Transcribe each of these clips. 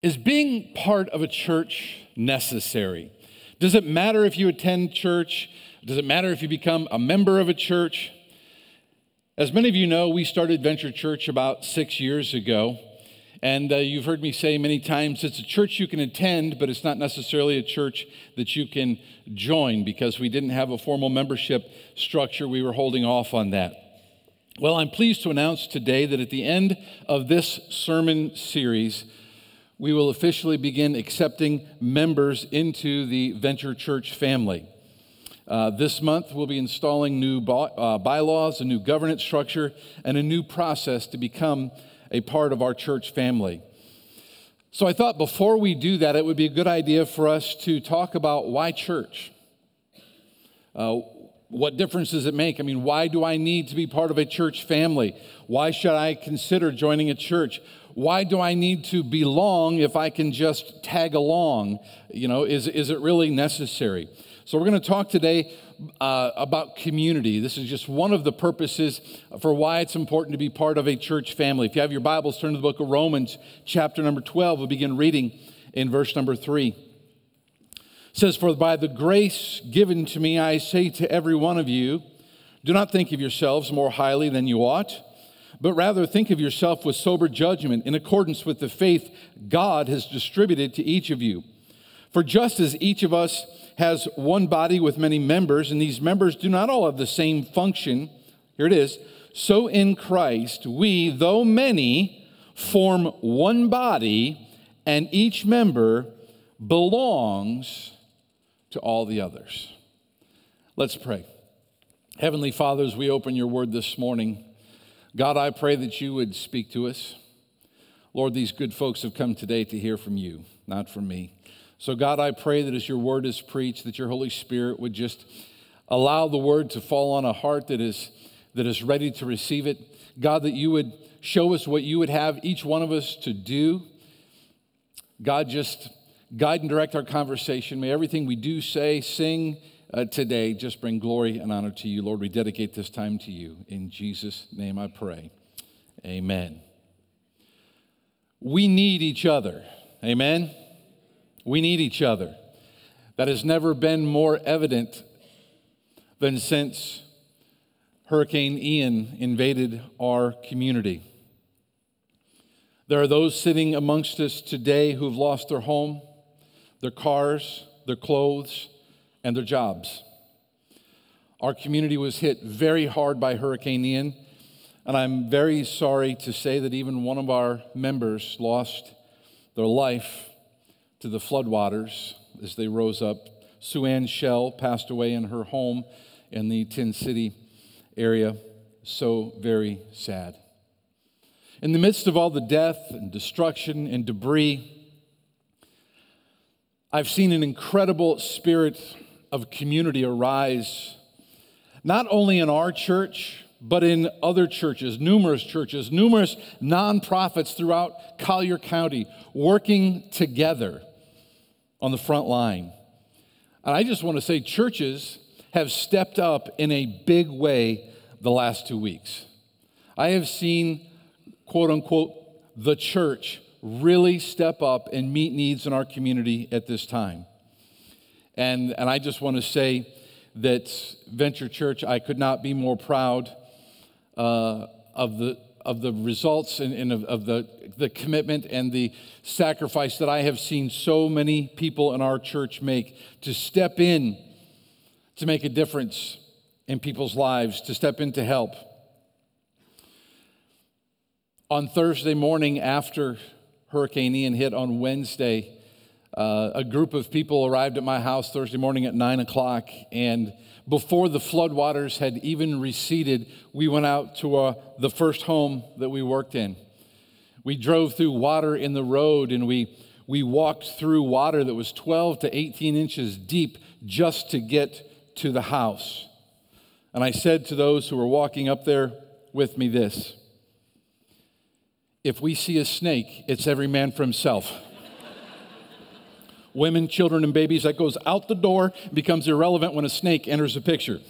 Is being part of a church necessary? Does it matter if you attend church? Does it matter if you become a member of a church? As many of you know, we started Venture Church about six years ago. And uh, you've heard me say many times it's a church you can attend, but it's not necessarily a church that you can join because we didn't have a formal membership structure. We were holding off on that. Well, I'm pleased to announce today that at the end of this sermon series, we will officially begin accepting members into the Venture Church family. Uh, this month, we'll be installing new by, uh, bylaws, a new governance structure, and a new process to become a part of our church family. So I thought before we do that, it would be a good idea for us to talk about why church. Uh, what difference does it make? I mean, why do I need to be part of a church family? Why should I consider joining a church? Why do I need to belong if I can just tag along? You know, is, is it really necessary? So, we're going to talk today uh, about community. This is just one of the purposes for why it's important to be part of a church family. If you have your Bibles, turn to the book of Romans, chapter number 12. We'll begin reading in verse number 3. It says, For by the grace given to me, I say to every one of you, do not think of yourselves more highly than you ought but rather think of yourself with sober judgment in accordance with the faith God has distributed to each of you. For just as each of us has one body with many members, and these members do not all have the same function, here it is, so in Christ we, though many, form one body, and each member belongs to all the others. Let's pray. Heavenly Fathers, we open your word this morning. God, I pray that you would speak to us. Lord, these good folks have come today to hear from you, not from me. So, God, I pray that as your word is preached, that your Holy Spirit would just allow the word to fall on a heart that is, that is ready to receive it. God, that you would show us what you would have each one of us to do. God, just guide and direct our conversation. May everything we do, say, sing, uh, today just bring glory and honor to you. Lord, we dedicate this time to you. In Jesus' name I pray. Amen. We need each other. Amen. We need each other. That has never been more evident than since Hurricane Ian invaded our community. There are those sitting amongst us today who've lost their home, their cars, their clothes, and their jobs. Our community was hit very hard by Hurricane Ian, and I'm very sorry to say that even one of our members lost their life to the floodwaters as they rose up. Sue Ann Shell passed away in her home in the Tin City area. So very sad. In the midst of all the death and destruction and debris, I've seen an incredible spirit of community arise, not only in our church, but in other churches, numerous churches, numerous nonprofits throughout Collier County working together on the front line. And I just want to say, churches have stepped up in a big way the last two weeks. I have seen, quote unquote, the church really step up and meet needs in our community at this time. And, and I just want to say that Venture Church, I could not be more proud uh, of, the, of the results and, and of, of the, the commitment and the sacrifice that I have seen so many people in our church make to step in to make a difference in people's lives, to step in to help. On Thursday morning after Hurricane Ian hit on Wednesday, uh, a group of people arrived at my house Thursday morning at 9 o'clock, and before the floodwaters had even receded, we went out to uh, the first home that we worked in. We drove through water in the road, and we, we walked through water that was 12 to 18 inches deep just to get to the house. And I said to those who were walking up there with me this if we see a snake, it's every man for himself women, children, and babies. That goes out the door, becomes irrelevant when a snake enters the picture.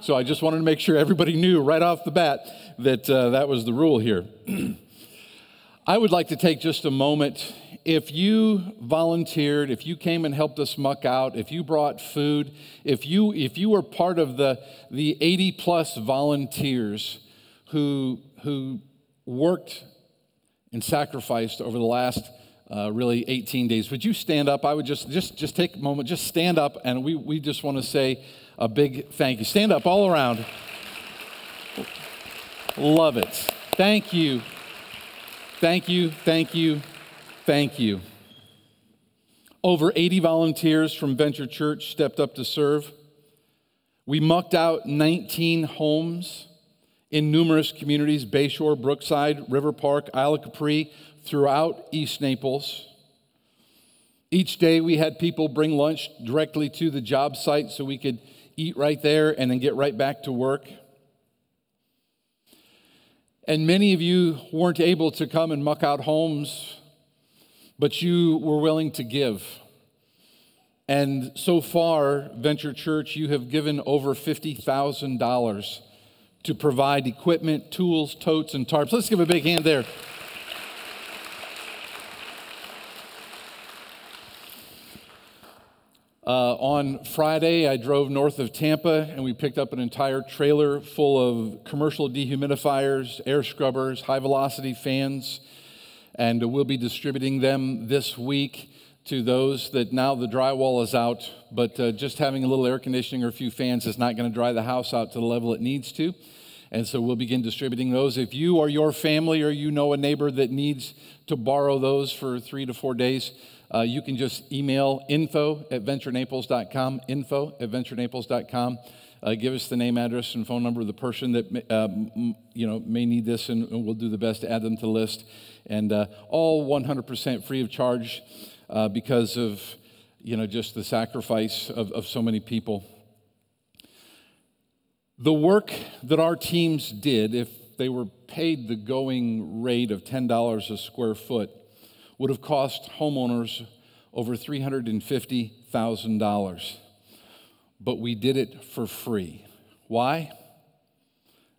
So I just wanted to make sure everybody knew right off the bat that uh, that was the rule here. I would like to take just a moment if you volunteered, if you came and helped us muck out, if you brought food, if you, if you were part of the, the 80 plus volunteers who, who worked and sacrificed over the last uh, really 18 days, would you stand up? I would just, just, just take a moment, just stand up, and we, we just want to say a big thank you. Stand up all around. Love it. Thank you. Thank you. Thank you. Thank you. Over 80 volunteers from Venture Church stepped up to serve. We mucked out 19 homes in numerous communities Bayshore, Brookside, River Park, Isle of Capri, throughout East Naples. Each day we had people bring lunch directly to the job site so we could eat right there and then get right back to work. And many of you weren't able to come and muck out homes but you were willing to give. And so far, Venture Church, you have given over $50,000 to provide equipment, tools, totes, and tarps. Let's give a big hand there. Uh, on Friday, I drove north of Tampa and we picked up an entire trailer full of commercial dehumidifiers, air scrubbers, high velocity fans and we'll be distributing them this week to those that now the drywall is out, but uh, just having a little air conditioning or a few fans is not going to dry the house out to the level it needs to. And so we'll begin distributing those. If you or your family or you know a neighbor that needs to borrow those for three to four days, uh, you can just email info at venturenaples.com, info at venturenaples.com. Uh, give us the name, address, and phone number of the person that uh, you know may need this, and, and, we'll do the best to add them to the list and uh, all 100% free of charge uh, because of you know just the sacrifice of, of so many people the work that our teams did if they were paid the going rate of $10 a square foot would have cost homeowners over $350000 but we did it for free. Why?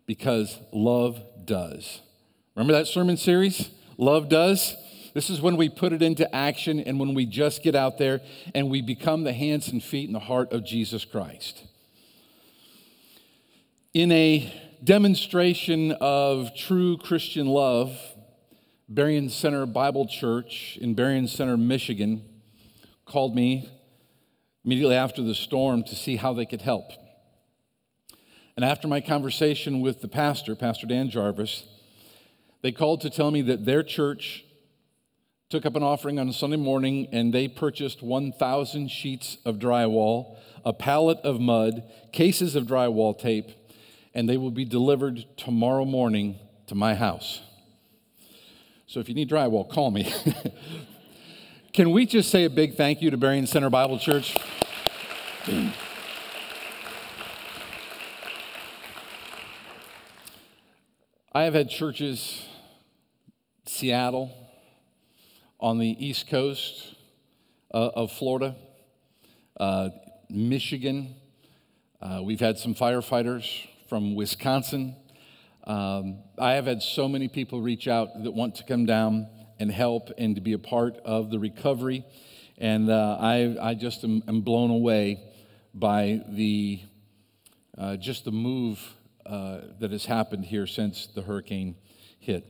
Because love does. Remember that sermon series? Love does. This is when we put it into action and when we just get out there and we become the hands and feet and the heart of Jesus Christ. In a demonstration of true Christian love, Berrien Center Bible Church in Berrien Center, Michigan, called me immediately after the storm to see how they could help. And after my conversation with the pastor, Pastor Dan Jarvis, they called to tell me that their church took up an offering on Sunday morning and they purchased 1,000 sheets of drywall, a pallet of mud, cases of drywall tape, and they will be delivered tomorrow morning to my house. So if you need drywall, call me. Can we just say a big thank you to Berrien Center Bible Church? I have had churches Seattle, on the east coast uh, of Florida, uh, Michigan. Uh, we've had some firefighters from Wisconsin. Um, I have had so many people reach out that want to come down and help and to be a part of the recovery. And uh, I, I just am, am, blown away by the uh, just the move uh, that has happened here since the hurricane hit.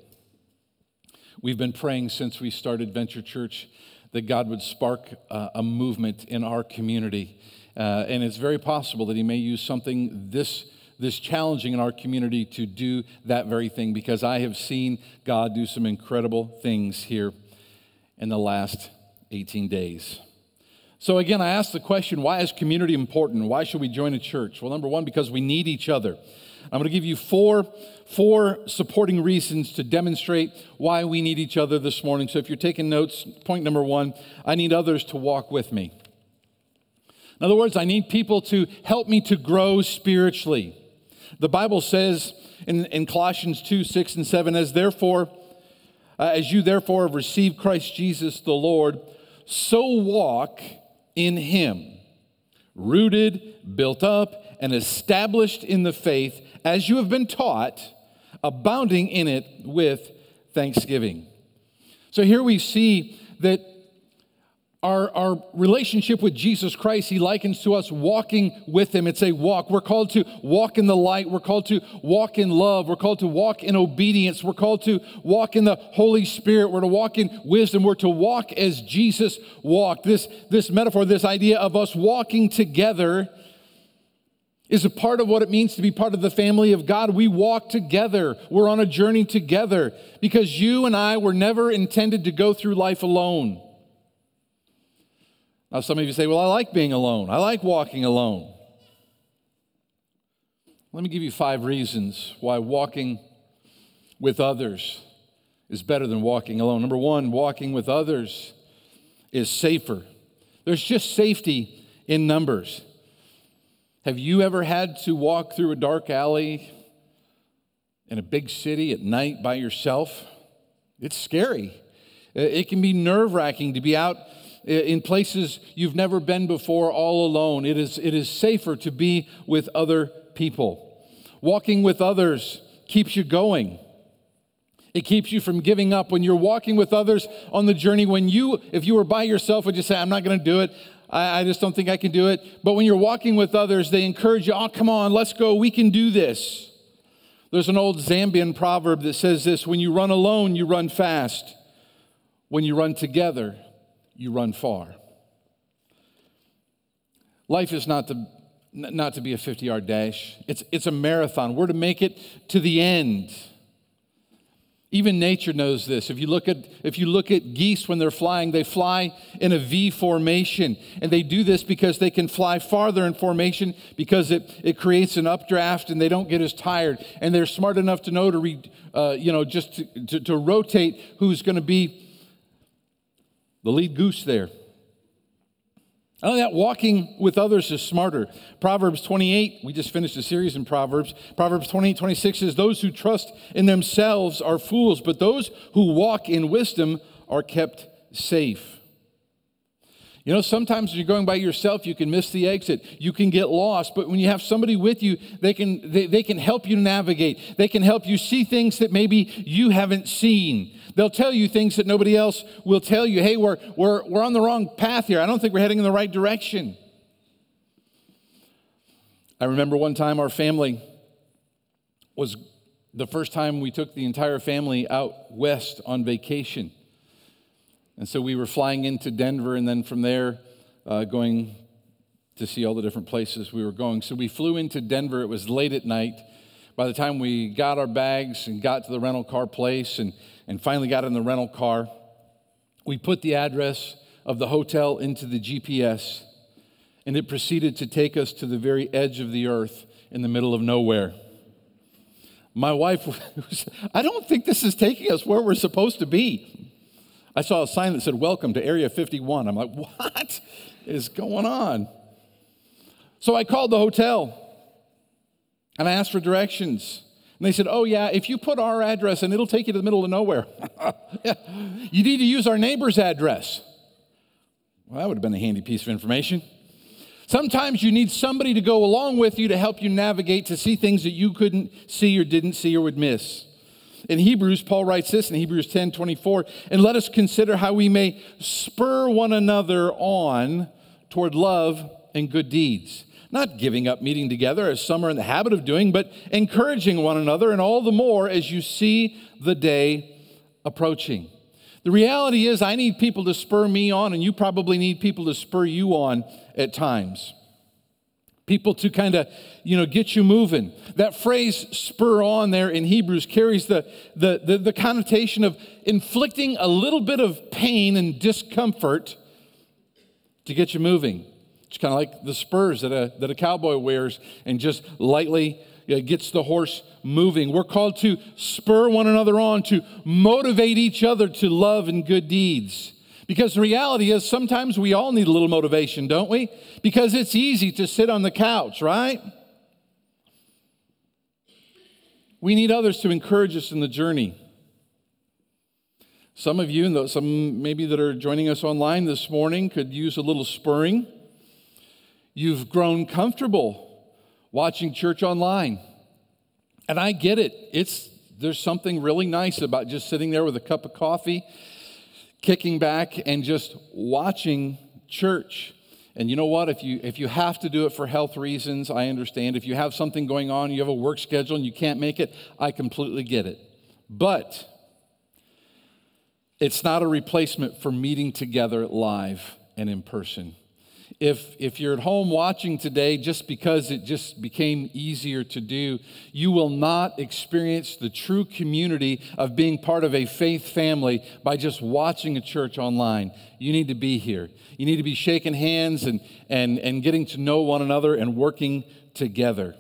We've been praying since we started Venture Church that God would spark uh, a movement in our community. Uh, and it's very possible that He may use something this, this challenging in our community to do that very thing because I have seen God do some incredible things here in the last 18 days. So, again, I ask the question why is community important? Why should we join a church? Well, number one, because we need each other. I'm going to give you four, four supporting reasons to demonstrate why we need each other this morning. So if you're taking notes, point number one I need others to walk with me. In other words, I need people to help me to grow spiritually. The Bible says in, in Colossians 2 6 and 7, as therefore, uh, as you therefore have received Christ Jesus the Lord, so walk in him, rooted, built up, and established in the faith as you have been taught, abounding in it with thanksgiving. So here we see that our, our relationship with Jesus Christ, he likens to us walking with him. It's a walk. We're called to walk in the light. We're called to walk in love. We're called to walk in obedience. We're called to walk in the Holy Spirit. We're to walk in wisdom. We're to walk as Jesus walked. This, this metaphor, this idea of us walking together is a part of what it means to be part of the family of God. We walk together. We're on a journey together because you and I were never intended to go through life alone. Now, some of you say, Well, I like being alone, I like walking alone. Let me give you five reasons why walking with others is better than walking alone. Number one, walking with others is safer. There's just safety in numbers. Have you ever had to walk through a dark alley in a big city at night by yourself? It's scary. It can be nerve wracking to be out in places you've never been before all alone. It is, it is safer to be with other people. Walking with others keeps you going. It keeps you from giving up. When you're walking with others on the journey, when you, if you were by yourself, would you say, I'm not going to do it? I, I just don't think I can do it. But when you're walking with others, they encourage you, oh, come on, let's go. We can do this. There's an old Zambian proverb that says this when you run alone, you run fast. When you run together, you run far. Life is not to, not to be a 50 yard dash, it's, it's a marathon. We're to make it to the end. Even nature knows this. If you look at if you look at geese when they're flying, they fly in a V formation, and they do this because they can fly farther in formation because it, it creates an updraft and they don't get as tired. And they're smart enough to know to re, uh, you know just to, to, to rotate who's going to be the lead goose there. Oh, that walking with others is smarter. Proverbs 28, we just finished a series in Proverbs. Proverbs 28, 26 says, Those who trust in themselves are fools, but those who walk in wisdom are kept safe. You know, sometimes you're going by yourself, you can miss the exit, you can get lost, but when you have somebody with you, they can, they, they can help you navigate. They can help you see things that maybe you haven't seen. They'll tell you things that nobody else will tell you. Hey, we're, we're, we're on the wrong path here. I don't think we're heading in the right direction. I remember one time our family was the first time we took the entire family out west on vacation. And so we were flying into Denver and then from there uh, going to see all the different places we were going. So we flew into Denver. It was late at night. By the time we got our bags and got to the rental car place and, and finally got in the rental car, we put the address of the hotel into the GPS and it proceeded to take us to the very edge of the earth in the middle of nowhere. My wife was, I don't think this is taking us where we're supposed to be. I saw a sign that said, Welcome to Area 51. I'm like, What is going on? So I called the hotel and I asked for directions. And they said, Oh, yeah, if you put our address and it'll take you to the middle of nowhere. you need to use our neighbor's address. Well, that would have been a handy piece of information. Sometimes you need somebody to go along with you to help you navigate to see things that you couldn't see or didn't see or would miss. In Hebrews, Paul writes this in Hebrews 10 24, and let us consider how we may spur one another on toward love and good deeds. Not giving up meeting together as some are in the habit of doing, but encouraging one another, and all the more as you see the day approaching. The reality is, I need people to spur me on, and you probably need people to spur you on at times. People to kind of you know get you moving. That phrase spur on there in hebrews carries the, the, the, the, connotation of inflicting a little bit of pain and discomfort to get you moving it's kind of like the spurs that a, that a cowboy wears and just lightly uh, gets the horse moving we're called to spur one another on to motivate each other to love and good deeds because the reality is, sometimes we all need a little motivation, don't we? Because it's easy to sit on the couch, right? We need others to encourage us in the journey. Some of you, and some maybe that are joining us online this morning, could use a little spurring. You've grown comfortable watching church online. And I get it. It's there's something really nice about just sitting there with a cup of coffee kicking back and just watching church. And you know what? If you, if you have to do it for health reasons, I understand. If you have something going on, you have a work schedule and you can't make it, I completely get it. But it's not a replacement for meeting together live and in person if, if you're at home watching today just because it just became easier to do, you will not experience the true community of being part of a faith family by just watching a church online. You need to be here. You need to be shaking hands and, and, and getting to know one another and working together.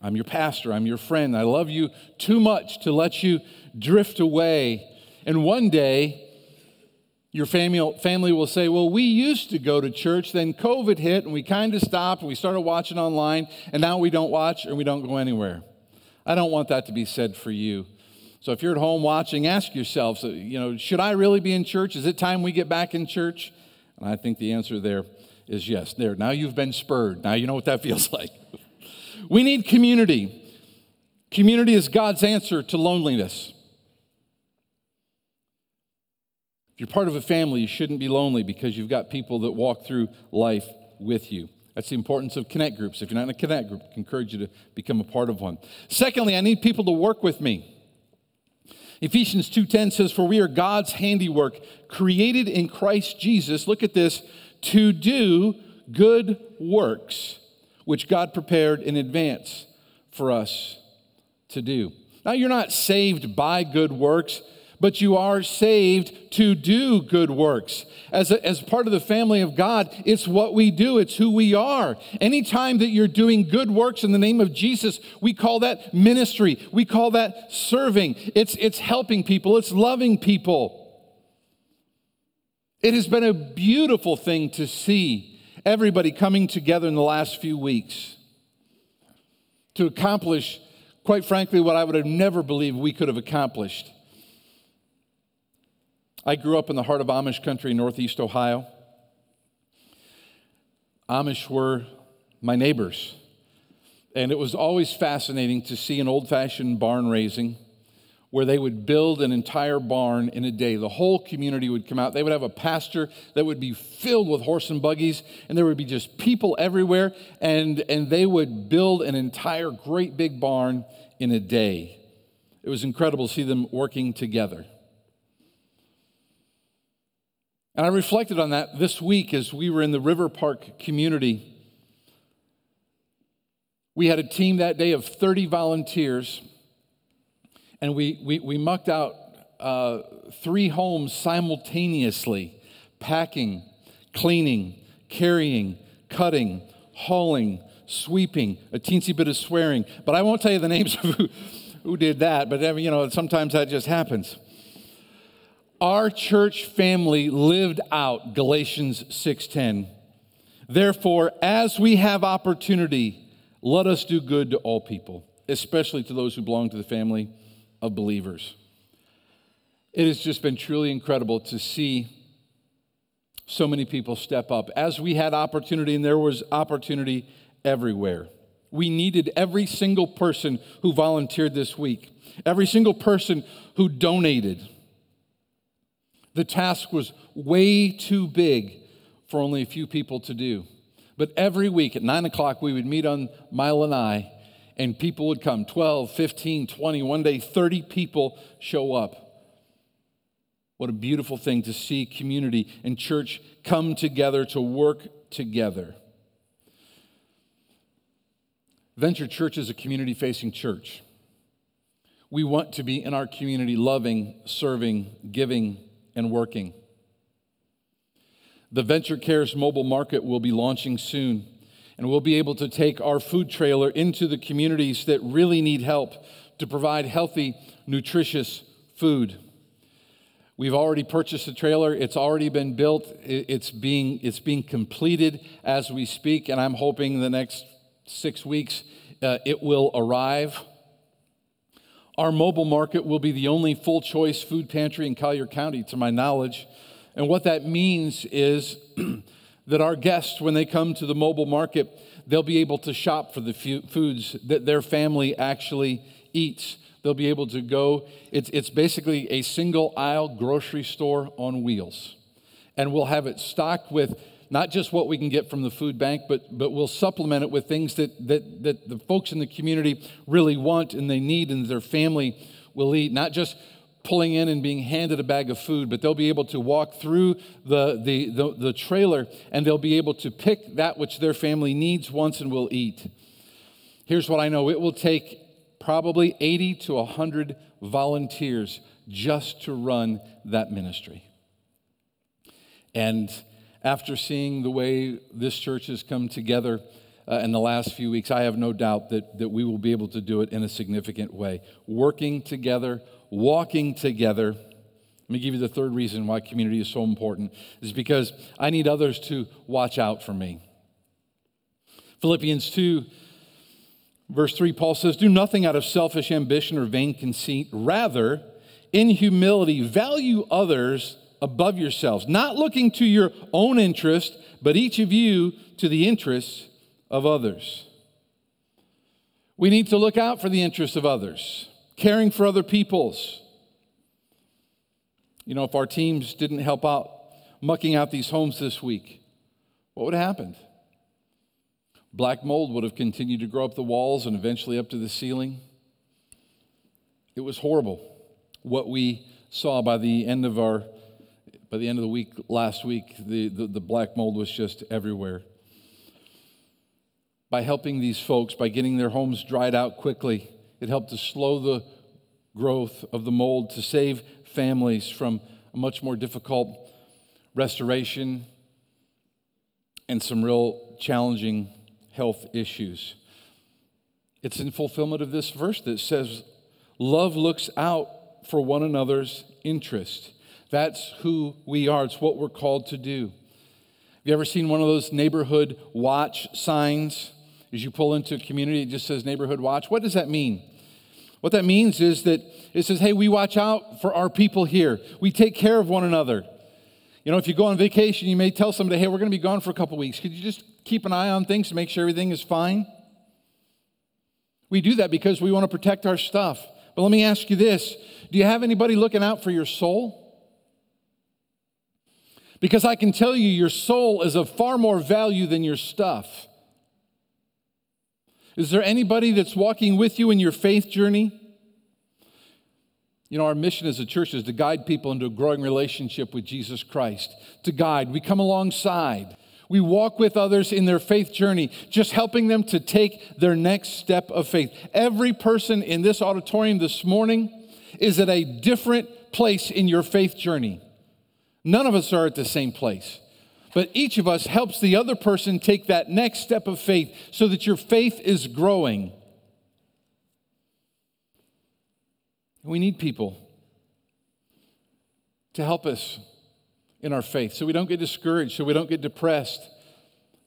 I'm your pastor, I'm your friend. I love you too much to let you drift away. And one day, your family, family will say, Well, we used to go to church, then COVID hit, and we kind of stopped, and we started watching online, and now we don't watch and we don't go anywhere. I don't want that to be said for you. So if you're at home watching, ask yourself, uh, you know, should I really be in church? Is it time we get back in church? And I think the answer there is yes. There, now you've been spurred. Now you know what that feels like. we need community. Community is God's answer to loneliness. If you're part of a family, you shouldn't be lonely because you've got people that walk through life with you. That's the importance of connect groups. If you're not in a connect group, I encourage you to become a part of one. Secondly, I need people to work with me. Ephesians 2:10 says for we are God's handiwork created in Christ Jesus look at this to do good works which God prepared in advance for us to do. Now you're not saved by good works but you are saved to do good works. As, a, as part of the family of God, it's what we do, it's who we are. Anytime that you're doing good works in the name of Jesus, we call that ministry, we call that serving. It's, it's helping people, it's loving people. It has been a beautiful thing to see everybody coming together in the last few weeks to accomplish, quite frankly, what I would have never believed we could have accomplished. I grew up in the heart of Amish country, northeast Ohio. Amish were my neighbors. And it was always fascinating to see an old fashioned barn raising where they would build an entire barn in a day. The whole community would come out. They would have a pasture that would be filled with horse and buggies, and there would be just people everywhere, and, and they would build an entire great big barn in a day. It was incredible to see them working together. And I reflected on that this week as we were in the River Park community. We had a team that day of 30 volunteers, and we, we, we mucked out uh, three homes simultaneously packing, cleaning, carrying, cutting, hauling, sweeping, a teensy bit of swearing. But I won't tell you the names of who, who did that, but you know, sometimes that just happens our church family lived out Galatians 6:10. Therefore, as we have opportunity, let us do good to all people, especially to those who belong to the family of believers. It has just been truly incredible to see so many people step up. As we had opportunity, and there was opportunity everywhere. We needed every single person who volunteered this week, every single person who donated the task was way too big for only a few people to do. But every week at 9 o'clock, we would meet on Mile and I, and people would come 12, 15, 20, one day 30 people show up. What a beautiful thing to see community and church come together to work together. Venture Church is a community facing church. We want to be in our community loving, serving, giving, and working. The Venture Cares mobile market will be launching soon, and we'll be able to take our food trailer into the communities that really need help to provide healthy, nutritious food. We've already purchased the trailer. It's already been built. It's being, it's being completed as we speak, and I'm hoping the next six weeks uh, it will arrive. Our mobile market will be the only full choice food pantry in Collier County, to my knowledge. And what that means is that our guests, when they come to the mobile market, they'll be able to shop for the foods that their family actually eats. they'll be able to go. It's, it's basically a single aisle grocery store on wheels. And we'll have it stocked with not just what we can get from the food bank, but, but we'll supplement it with things that, that, that the folks in the community really want and they need and their family will eat. Not just pulling in and being handed a bag of food, but they'll be able to walk through the, the, the, the trailer and they'll be able to pick that which their family needs, wants, and will eat. Here's what I know it will take probably 80 to 100 volunteers just to run that ministry. And after seeing the way this church has come together uh, in the last few weeks, I have no doubt that, that we will be able to do it in a significant way. Working together, walking together. Let me give you the third reason why community is so important is because I need others to watch out for me. Philippians 2, verse 3, Paul says, Do nothing out of selfish ambition or vain conceit. Rather, in humility, value others above yourselves, not looking to your own interest, but each of you to the interests of others. We need to look out for the interests of others caring for other people's. You know, if our teams didn't help out mucking out these homes this week, what would have happened? Black mold would have continued to grow up the walls and eventually up to the ceiling. It was horrible what we saw by the end of our by the end of the week last week the, the, the black mold was just everywhere by helping these folks by getting their homes dried out quickly it helped to slow the growth of the mold, to save families from a much more difficult restoration and some real challenging health issues. It's in fulfillment of this verse that says, Love looks out for one another's interest. That's who we are, it's what we're called to do. Have you ever seen one of those neighborhood watch signs? As you pull into a community, it just says neighborhood watch. What does that mean? What that means is that it says, hey, we watch out for our people here. We take care of one another. You know, if you go on vacation, you may tell somebody, hey, we're going to be gone for a couple weeks. Could you just keep an eye on things to make sure everything is fine? We do that because we want to protect our stuff. But let me ask you this do you have anybody looking out for your soul? Because I can tell you, your soul is of far more value than your stuff. Is there anybody that's walking with you in your faith journey? You know, our mission as a church is to guide people into a growing relationship with Jesus Christ. To guide, we come alongside. We walk with others in their faith journey, just helping them to take their next step of faith. Every person in this auditorium this morning is at a different place in your faith journey. None of us are at the same place. But each of us helps the other person take that next step of faith so that your faith is growing. We need people to help us in our faith so we don't get discouraged, so we don't get depressed,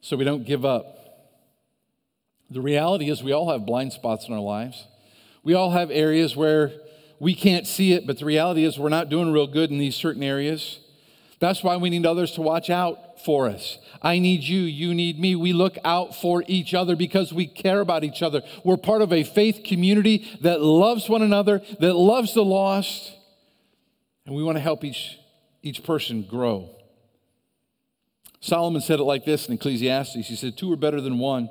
so we don't give up. The reality is, we all have blind spots in our lives. We all have areas where we can't see it, but the reality is, we're not doing real good in these certain areas. That's why we need others to watch out for us. I need you, you need me. We look out for each other because we care about each other. We're part of a faith community that loves one another, that loves the lost, and we want to help each, each person grow. Solomon said it like this in Ecclesiastes He said, Two are better than one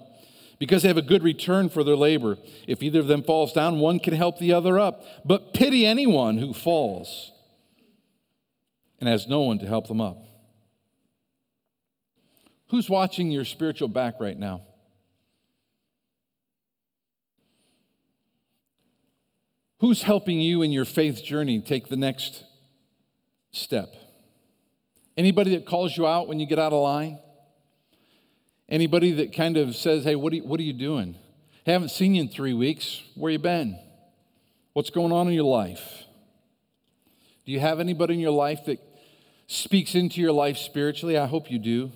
because they have a good return for their labor. If either of them falls down, one can help the other up. But pity anyone who falls and has no one to help them up. Who's watching your spiritual back right now? Who's helping you in your faith journey take the next step? Anybody that calls you out when you get out of line? Anybody that kind of says, hey, what are you, what are you doing? Hey, haven't seen you in three weeks. Where you been? What's going on in your life? Do you have anybody in your life that speaks into your life spiritually? I hope you do.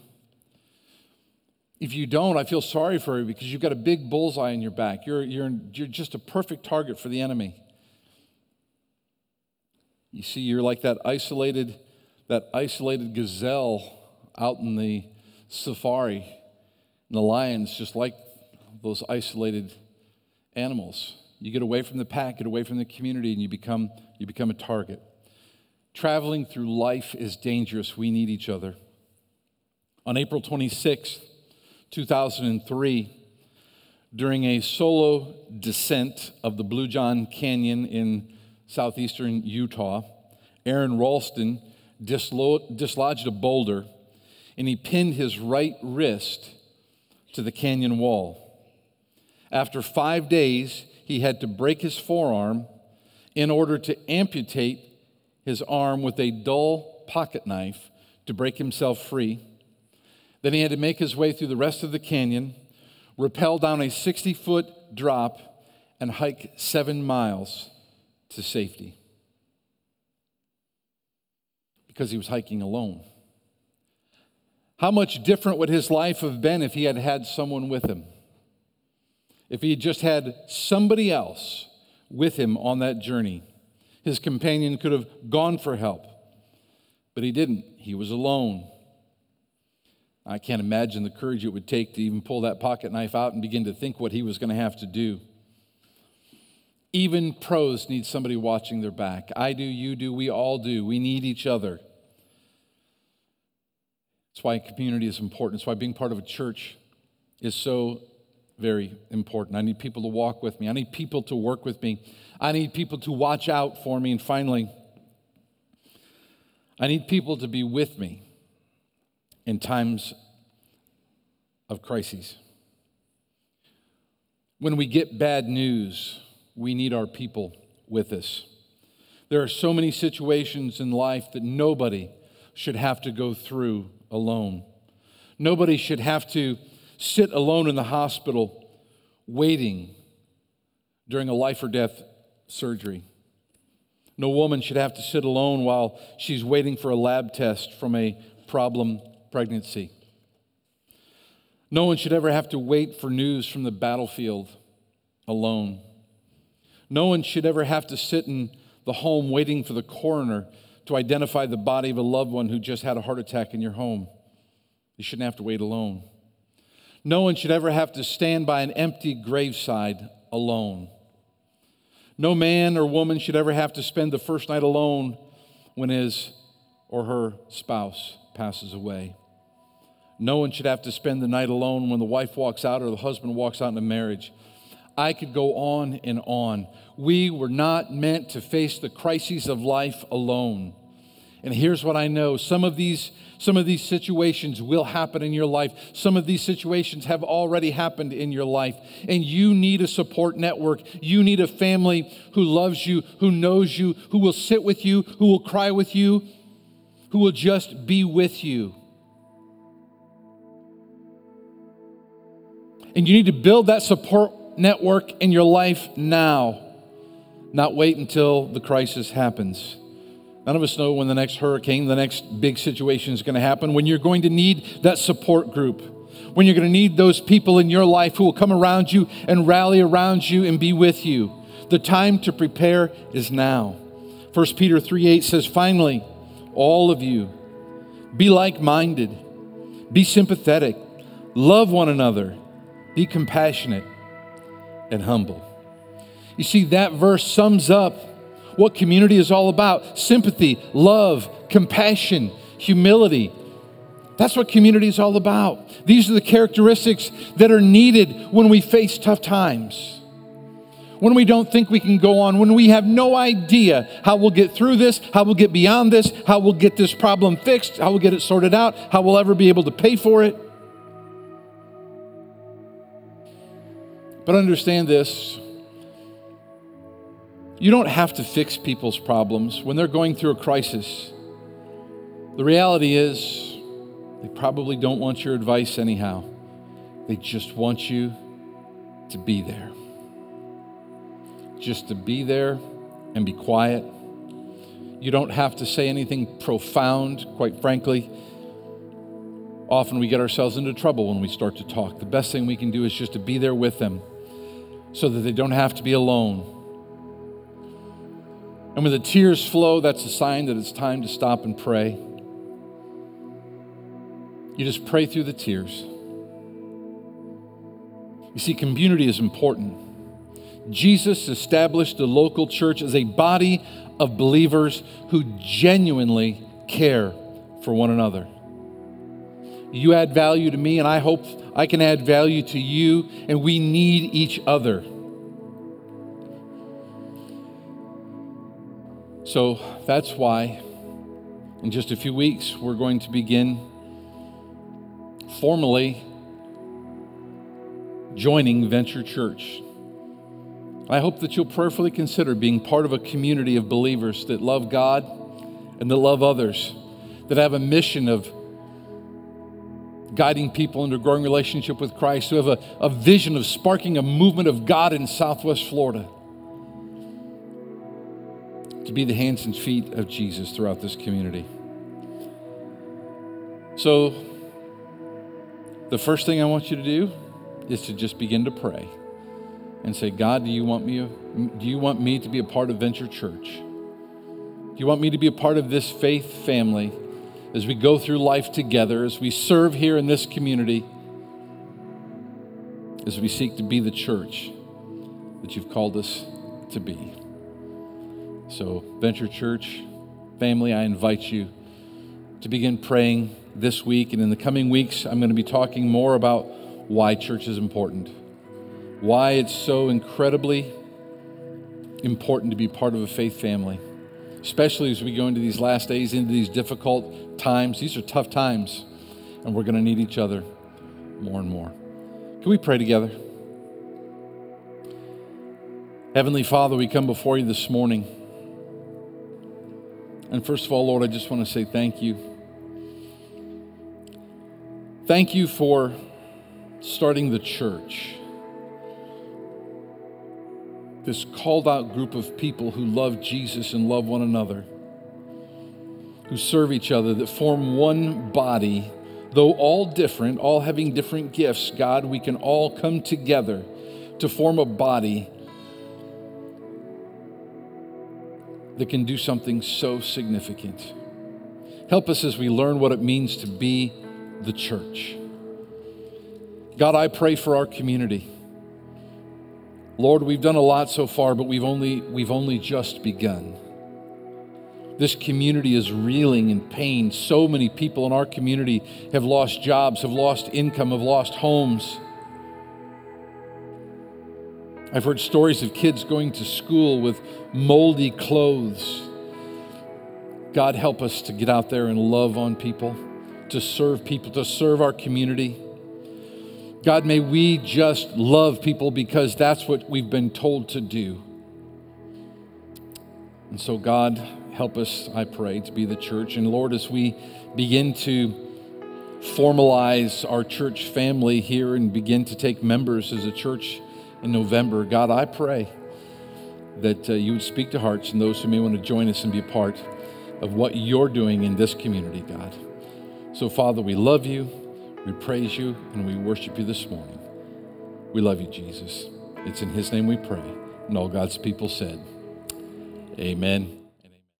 If you don't, I feel sorry for you because you've got a big bullseye in your back. You're, you're, you're just a perfect target for the enemy. You see, you're like that isolated, that isolated gazelle out in the safari. And the lion's just like those isolated animals. You get away from the pack, get away from the community, and you become, you become a target. Traveling through life is dangerous. We need each other. On April 26, 2003, during a solo descent of the Blue John Canyon in southeastern Utah, Aron Ralston dislo- dislodged a boulder and he pinned his right wrist to the canyon wall. After five days, he had to break his forearm in order to amputate his arm with a dull pocket knife to break himself free. Then he had to make his way through the rest of the canyon, rappel down a 60 foot drop, and hike seven miles to safety because he was hiking alone. How much different would his life have been if he had had someone with him? If he had just had somebody else with him on that journey? His companion could have gone for help, but he didn't. He was alone. I can't imagine the courage it would take to even pull that pocket knife out and begin to think what he was going to have to do. Even pros need somebody watching their back. I do, you do, we all do. We need each other. That's why community is important. It's why being part of a church is so very important. I need people to walk with me. I need people to work with me. I need people to watch out for me. And finally, I need people to be with me in times of crises. When we get bad news, we need our people with us. There are so many situations in life that nobody should have to go through alone. Nobody should have to sit alone in the hospital waiting during a life or death surgery. No woman should have to sit alone while she's waiting for a lab test from a problem pregnancy. No one should ever have to wait for news from the battlefield alone. No one should ever have to sit in the home waiting for the coroner to identify the body of a loved one who just had a heart attack in your home. You shouldn't have to wait alone. No one should ever have to stand by an empty graveside alone. No man or woman should ever have to spend the first night alone when his or her spouse passes away. No one should have to spend the night alone when the wife walks out or the husband walks out in a marriage. I could go on and on. We were not meant to face the crises of life alone. And here's what I know some of these some of these situations will happen in your life. Some of these situations have already happened in your life. And you need a support network. You need a family who loves you, who knows you, who will sit with you, who will cry with you, who will just be with you. And you need to build that support network in your life now, not wait until the crisis happens. None of us know when the next hurricane, the next big situation is going to happen, when you're going to need that support group, when you're going to need those people in your life who will come around you and rally around you and be with you. The time to prepare is now. 1 Peter 3 8 says, Finally, all of you, be like minded, be sympathetic, love one another, be compassionate and humble. You see, that verse sums up what community is all about sympathy, love, compassion, humility. That's what community is all about. These are the characteristics that are needed when we face tough times. When we don't think we can go on, when we have no idea how we'll get through this, how we'll get beyond this, how we'll get this problem fixed, how we'll get it sorted out, how we'll ever be able to pay for it. But understand this you don't have to fix people's problems when they're going through a crisis. The reality is, they probably don't want your advice anyhow. They just want you to be there. Just to be there and be quiet. You don't have to say anything profound, quite frankly. Often we get ourselves into trouble when we start to talk. The best thing we can do is just to be there with them so that they don't have to be alone and when the tears flow, that's a sign that it's time to stop and pray. You just pray through the tears. You see, community is important. Jesus established the local church as a body of believers who genuinely care for one another. You add value to me, and I hope I can add value to you, and we need each other. So that's why in just a few weeks we're going to begin formally joining Venture Church. I hope that you'll prayerfully consider being part of a community of believers that love God and that love others, that have a mission of guiding people into a growing relationship with Christ, who have a, a vision of sparking a movement of God in Southwest Florida to be the hands and feet of Jesus throughout this community. So, the first thing I want you to do is to just begin to pray and say, God, do you want me, do you want me to be a part of Venture Church? Do you want me to be a part of this faith family as we go through life together, as we serve here in this community, as we seek to be the church that you've called us to be? So, Venture Church family, I invite you to begin praying this week. And in the coming weeks, I'm going to be talking more about why church is important, why it's so incredibly important to be part of a faith family, especially as we go into these last days, into these difficult times. These are tough times, and we're going to need each other more and more. Can we pray together? Heavenly Father, we come before you this morning. And first of all, Lord, I just want to say thank you. Thank you for starting the church. This called out group of people who love Jesus and love one another, who serve each other, that form one body. Though all different, all having different gifts, God, we can all come together to form a body that can do something so significant. Help us as we learn what it means to be the church. God, I pray for our community. Lord, we've done a lot so far, but we've only, we've only just begun. This community is reeling in pain. So many people in our community have lost jobs, have lost income, have lost homes. I've heard stories of kids going to school with moldy clothes. God, help us to get out there and love on people, to serve people, to serve our community. God, may we just love people because that's what we've been told to do. And so, God, help us, I pray, to be the church. And Lord, as we begin to formalize our church family here and begin to take members as a church, in November. God, I pray that uh, you would speak to hearts and those who may want to join us and be a part of what you're doing in this community, God. So, Father, we love you, we praise you, and we worship you this morning. We love you, Jesus. It's in his name we pray. And all God's people said, Amen